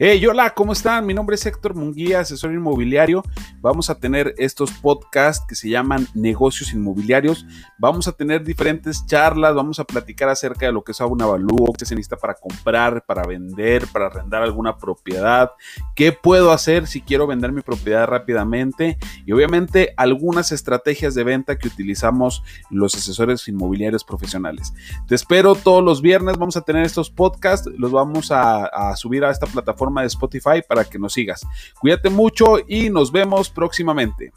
Hey, hola, ¿cómo están? Mi nombre es Héctor Munguía, asesor inmobiliario. Vamos a tener estos podcasts que se llaman negocios inmobiliarios. Vamos a tener diferentes charlas, vamos a platicar acerca de lo que es un avalúo, qué se necesita para comprar, para vender, para arrendar alguna propiedad, qué puedo hacer si quiero vender mi propiedad rápidamente y obviamente algunas estrategias de venta que utilizamos los asesores inmobiliarios profesionales. Te espero todos los viernes, vamos a tener estos podcasts, los vamos a, a subir a esta plataforma de Spotify para que nos sigas. Cuídate mucho y nos vemos próximamente.